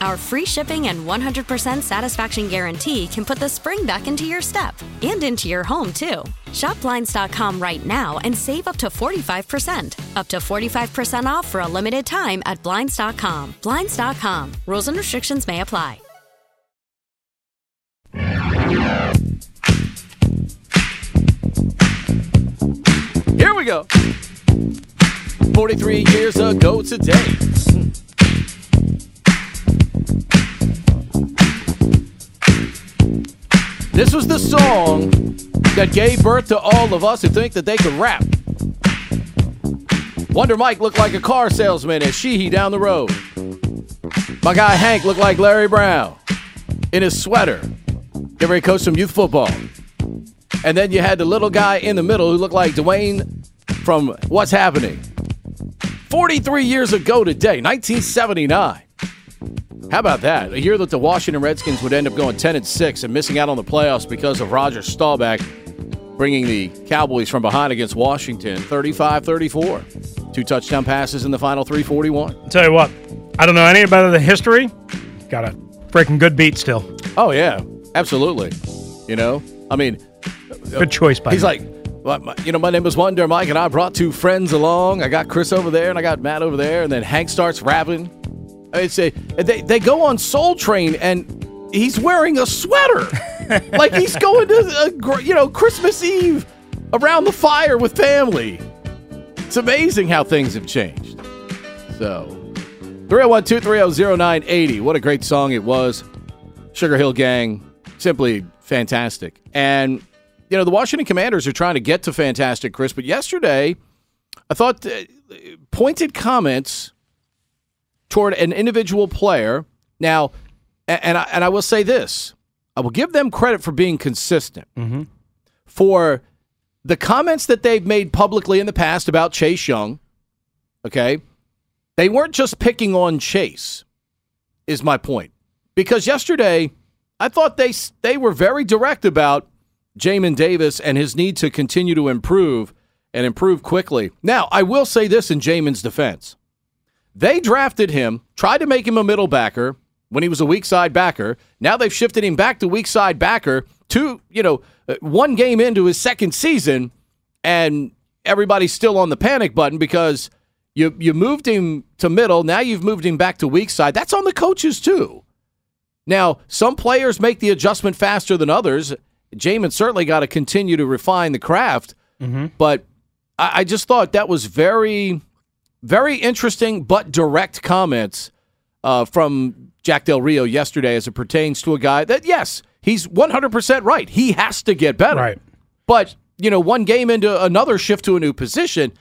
Our free shipping and 100% satisfaction guarantee can put the spring back into your step and into your home, too. Shop Blinds.com right now and save up to 45%. Up to 45% off for a limited time at Blinds.com. Blinds.com. Rules and restrictions may apply. Here we go. 43 years ago today. This was the song that gave birth to all of us who think that they could rap. Wonder Mike looked like a car salesman at Sheehy down the road. My guy Hank looked like Larry Brown in his sweater. Get ready to coach some youth football. And then you had the little guy in the middle who looked like Dwayne from What's Happening. 43 years ago today, 1979. How about that? A year that the Washington Redskins would end up going 10 and 6 and missing out on the playoffs because of Roger Staubach bringing the Cowboys from behind against Washington 35 34. Two touchdown passes in the final 341. Tell you what, I don't know any about the history. Got a freaking good beat still. Oh, yeah, absolutely. You know, I mean, Good uh, choice by He's like, you know, my name is Wonder Mike, and I brought two friends along. I got Chris over there, and I got Matt over there, and then Hank starts rapping. It's a they they go on Soul Train, and he's wearing a sweater, like he's going to a, you know Christmas Eve around the fire with family. It's amazing how things have changed. So, 301 230 0980. What a great song it was. Sugar Hill Gang, simply fantastic. And, you know, the Washington Commanders are trying to get to fantastic, Chris, but yesterday, I thought uh, pointed comments toward an individual player. Now, and I, and I will say this I will give them credit for being consistent. Mm-hmm. For the comments that they've made publicly in the past about Chase Young, okay, they weren't just picking on Chase, is my point. Because yesterday, I thought they they were very direct about Jamin Davis and his need to continue to improve and improve quickly. Now, I will say this in Jamin's defense. They drafted him, tried to make him a middle backer when he was a weak side backer. Now they've shifted him back to weak side backer two, you know, uh, one game into his second season and everybody's still on the panic button because you you moved him to middle, now you've moved him back to weak side. That's on the coaches too. Now, some players make the adjustment faster than others. Jamin certainly got to continue to refine the craft, but I, I just thought that was very, very interesting but direct comments uh, from Jack Del Rio yesterday as it pertains to a guy that, yes, he's 100% right. He has to get better. Right. But, you know, one game into another shift to a new position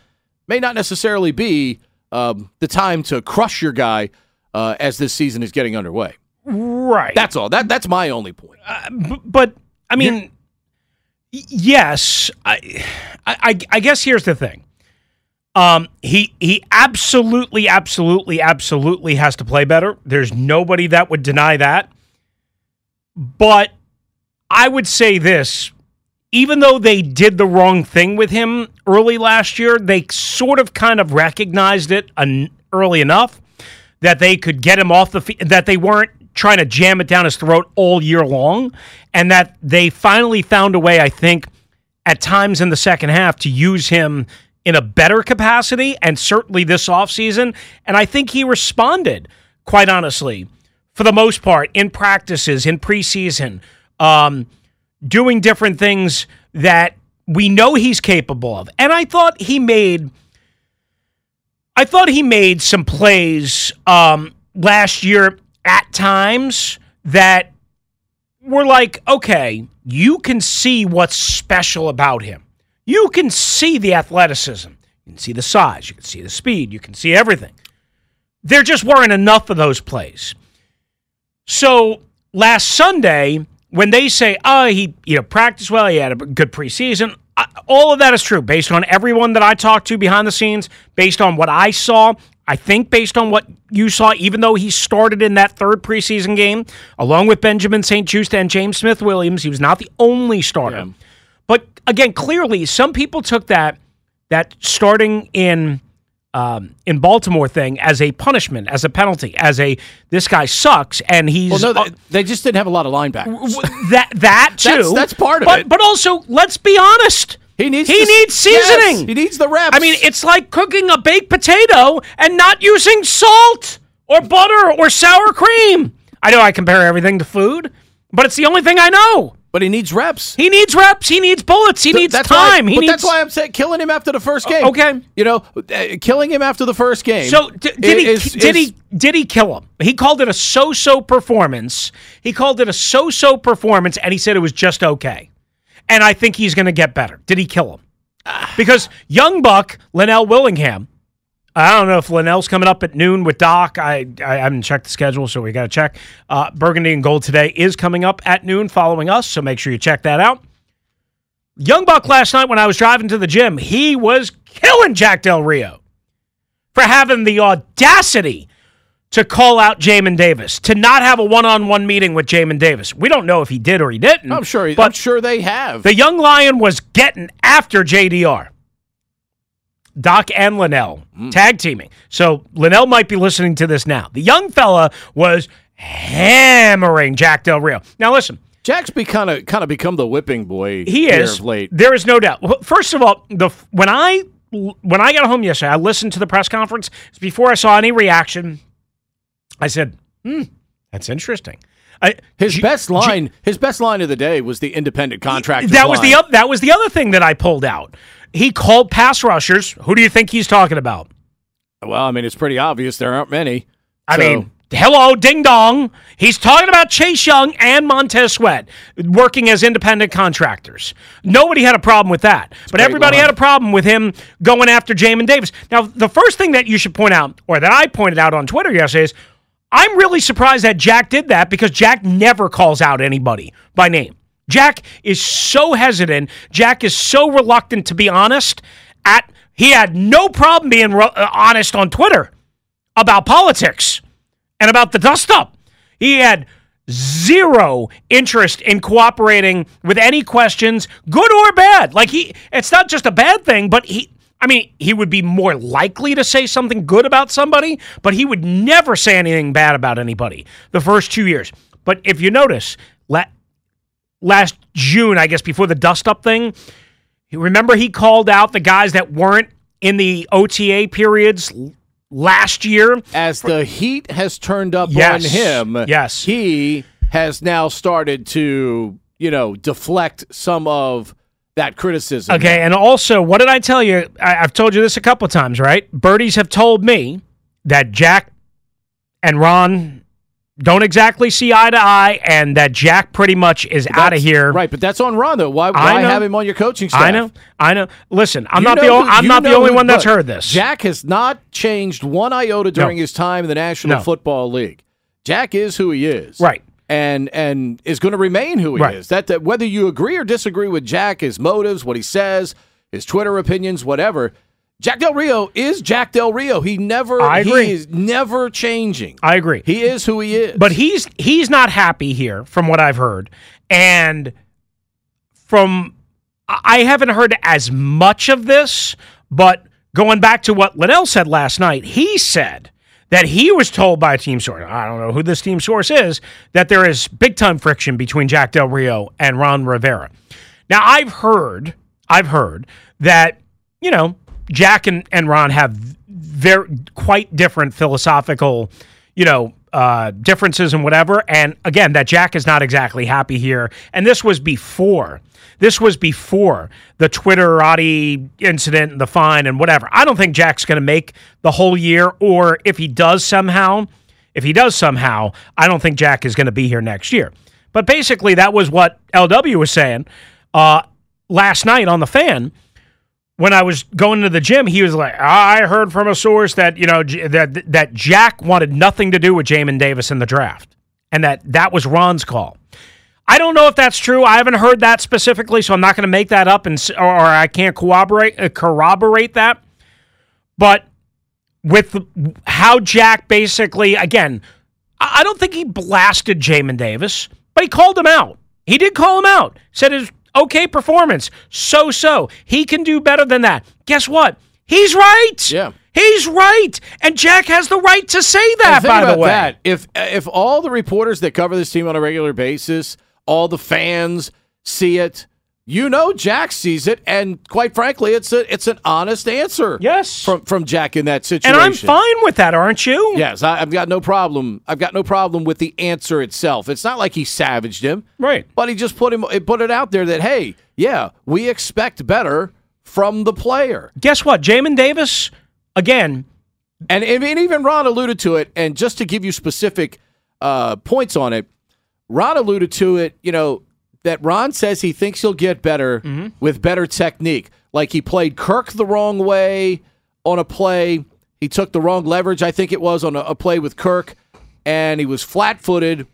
may not necessarily be um, the time to crush your guy uh, as this season is getting underway. right. That's all. That That's my only point. B- but I mean, y- yes. I, I, I guess here's the thing. Um, he he absolutely, absolutely, absolutely has to play better. There's nobody that would deny that. But I would say this: even though they did the wrong thing with him early last year, they sort of kind of recognized it en- early enough that they could get him off the field, that they weren't trying to jam it down his throat all year long, and that they finally found a way, I think, at times in the second half to use him in a better capacity, and certainly this offseason. And I think he responded, quite honestly, for the most part, in practices, in preseason, um, doing different things that we know he's capable of. And I thought he made. I thought he made some plays um, last year at times that were like, okay, you can see what's special about him. You can see the athleticism. You can see the size. You can see the speed. You can see everything. There just weren't enough of those plays. So last Sunday, when they say, oh, he you know practiced well, he had a good preseason, all of that is true based on everyone that I talked to behind the scenes, based on what I saw. I think based on what you saw, even though he started in that third preseason game, along with Benjamin St-Juste and James Smith Williams, he was not the only starter. Yeah. But again, clearly, some people took that that starting in um, in Baltimore thing as a punishment, as a penalty, as a this guy sucks, and he's well. No, they, they just didn't have a lot of linebackers. That that too. that's, that's part of but, it. But also, let's be honest. He needs he needs seasoning. Yes, he needs the reps. I mean, it's like cooking a baked potato and not using salt or butter or sour cream. I know I compare everything to food, but it's the only thing I know. But he needs reps. He needs reps. He needs bullets. He needs time. Why, he but needs. That's why I'm saying killing him after the first game. Okay, you know, uh, killing him after the first game. So d- did he? Is, did is, he? Did he kill him? He called it a so-so performance. He called it a so-so performance, and he said it was just okay. And I think he's going to get better. Did he kill him? because young buck Linnell Willingham. I don't know if Linnell's coming up at noon with Doc. I, I haven't checked the schedule, so we got to check. Uh, Burgundy and Gold today is coming up at noon following us, so make sure you check that out. Young Buck last night when I was driving to the gym, he was killing Jack Del Rio for having the audacity to call out Jamin Davis, to not have a one-on-one meeting with Jamin Davis. We don't know if he did or he didn't. I'm sure. He, but I'm sure they have. The young lion was getting after JDR. Doc and Linnell mm. tag teaming. So Linnell might be listening to this now. The young fella was hammering Jack Del Rio. Now listen. Jack's be kind of kind of become the whipping boy. He is late. There is no doubt. First of all, the when I when I got home yesterday, I listened to the press conference before I saw any reaction. I said, "Hmm, that's interesting." I, his G- best line, G- his best line of the day was the independent contractor. That line. was the that was the other thing that I pulled out. He called pass rushers. Who do you think he's talking about? Well, I mean, it's pretty obvious there aren't many. I so. mean, hello, ding dong. He's talking about Chase Young and Montez Sweat working as independent contractors. Nobody had a problem with that, it's but everybody line. had a problem with him going after Jamin Davis. Now, the first thing that you should point out, or that I pointed out on Twitter yesterday, is I'm really surprised that Jack did that because Jack never calls out anybody by name. Jack is so hesitant. Jack is so reluctant to be honest. At he had no problem being ro- uh, honest on Twitter about politics and about the dust up. He had zero interest in cooperating with any questions, good or bad. Like he, it's not just a bad thing, but he. I mean, he would be more likely to say something good about somebody, but he would never say anything bad about anybody the first two years. But if you notice, let last June, I guess, before the dust up thing. Remember, he called out the guys that weren't in the OTA periods last year. As the heat has turned up yes. on him, yes, he has now started to, you know, deflect some of that criticism. Okay, and also, what did I tell you? I, have told you this a couple times, right? Birdies have told me that Jack and Ron don't exactly see eye to eye, and that Jack pretty much is out of here. Right, but that's on Ron though. Why, why have him on your coaching staff? I know, I know. Listen, I'm you not the only, I'm not the only who, one that's heard this. Jack has not changed one iota during no. his time in the National no. Football League. Jack is who he is. Right. And and is going to remain who he right. is. That, that whether you agree or disagree with Jack, his motives, what he says, his Twitter opinions, whatever, Jack Del Rio is Jack Del Rio. He never I agree. he is never changing. I agree. He is who he is. But he's he's not happy here from what I've heard. And from I haven't heard as much of this, but going back to what Linnell said last night, he said that he was told by a team source, I don't know who this team source is, that there is big time friction between Jack Del Rio and Ron Rivera. Now, I've heard, I've heard that, you know, Jack and, and Ron have very quite different philosophical, you know, uh, differences and whatever. And again, that Jack is not exactly happy here. And this was before. This was before the Twitterati incident, and the fine, and whatever. I don't think Jack's going to make the whole year, or if he does somehow, if he does somehow, I don't think Jack is going to be here next year. But basically, that was what LW was saying uh, last night on the fan when I was going to the gym, he was like, "I heard from a source that you know that that Jack wanted nothing to do with Jamin Davis in the draft, and that that was Ron's call." I don't know if that's true. I haven't heard that specifically, so I'm not going to make that up, and or, I can't corroborate uh, corroborate that. But with how Jack basically, again, I don't think he blasted Jamin Davis, but he called him out. He did call him out. Said his okay performance, so so. He can do better than that. Guess what? He's right. Yeah. He's right, and Jack has the right to say that. By the way, that, if if all the reporters that cover this team on a regular basis, all the fans see it, you know Jack sees it, and quite frankly, it's a it's an honest answer. Yes, from from Jack in that situation, and I'm fine with that, aren't you? Yes, I, have got no problem. I've got no problem with the answer itself. It's not like he savaged him, right? But he just put him put it out there that hey, yeah, we expect better from the player. Guess what, Jamin Davis again, and, and even Ron alluded to it. And just to give you specific uh, points on it, Ron alluded to it. You know, that Ron says he thinks he'll get better mm-hmm. with better technique. Like he played Kirk the wrong way on a play. He took the wrong leverage, I think it was, on a, a play with Kirk, and he was flat footed,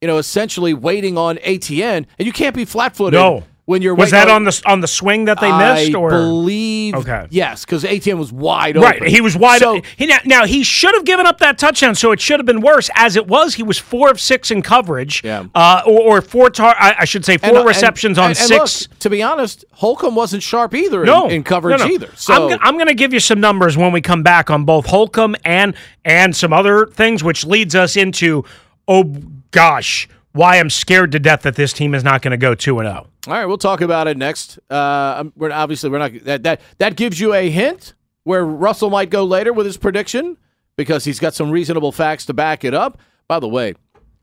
you know, essentially waiting on Etienne. And you can't be flat footed. No when you're was that on the on the swing that they missed? I or believe okay. yes, because Etienne was wide open. Right, he was wide. So, open. He, now, now he should have given up that touchdown, so it should have been worse. As it was, he was four of six in coverage. Yeah, uh, or, or, four. Tar- I, I, should say four and, receptions and, on and, six. Look, to be honest, Holcomb wasn't sharp either no, in, in coverage no, no. either. So I'm, I'm going to give you some numbers when we come back on both Holcomb and and some other things, which leads us into oh gosh why I'm scared to death that this team is not going to go 2 and 0. All right, we'll talk about it next. Uh, we're obviously we're not that that that gives you a hint where Russell might go later with his prediction because he's got some reasonable facts to back it up. By the way,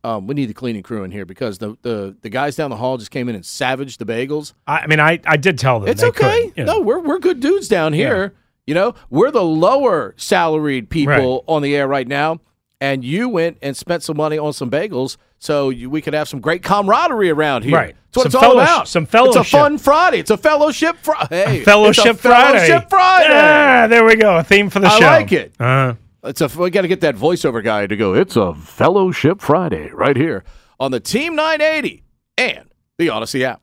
um, we need the cleaning crew in here because the, the, the guys down the hall just came in and savaged the bagels. I, mean, I, I did tell them it's okay. Could, you know. No, we're we're good dudes down here. Yeah. You know, we're the lower salaried people right. on the air right now, and you went and spent some money on some bagels so you, we could have some great camaraderie around here. Right. That's what some it's all about. Some fellowship. It's a fun Friday. It's a fellowship Friday. Hey, fellowship Friday. Fellowship Friday. Ah, there we go. A theme for the I show. I like it. Uh-huh. It's a. We got to get that voiceover guy to go. It's a Fellowship Friday right here on the Team 980 and the Audacy app.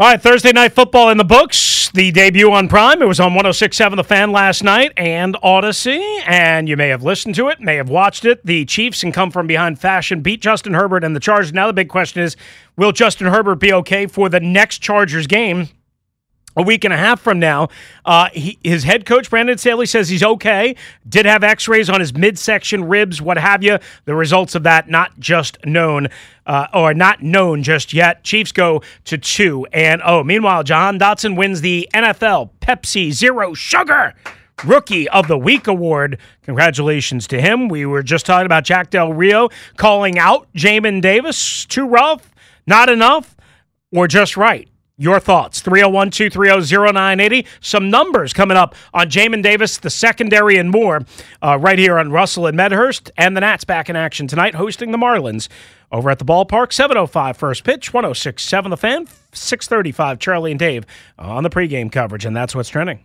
All right, Thursday night football in the books. The debut on Prime. It was on 1067 The Fan last night and Audacy, and you may have listened to it, may have watched it. The Chiefs and come from behind fashion beat Justin Herbert and the Chargers. Now the big question is, will Justin Herbert be okay for the next Chargers game? A week and a half from now. Uh, he, his head coach, Brandon Staley, says he's okay. Did have x rays on his midsection, ribs, what have you. The results of that not just known, uh, or not known just yet. Chiefs go to 2 and oh. Meanwhile, Jahan Dotson wins the NFL Pepsi Zero Sugar Rookie of the Week award. Congratulations to him. We were just talking about Jack Del Rio calling out Jamin Davis. Too rough, not enough, or just right. Your thoughts, 301 230 0980. Some numbers coming up on Jamin Davis, the secondary, and more uh, right here on Russell and Medhurst. And the Nats back in action tonight, hosting the Marlins over at the ballpark. 705 first pitch, 1067 the fan, 635 Charlie and Dave on the pregame coverage. And that's what's trending.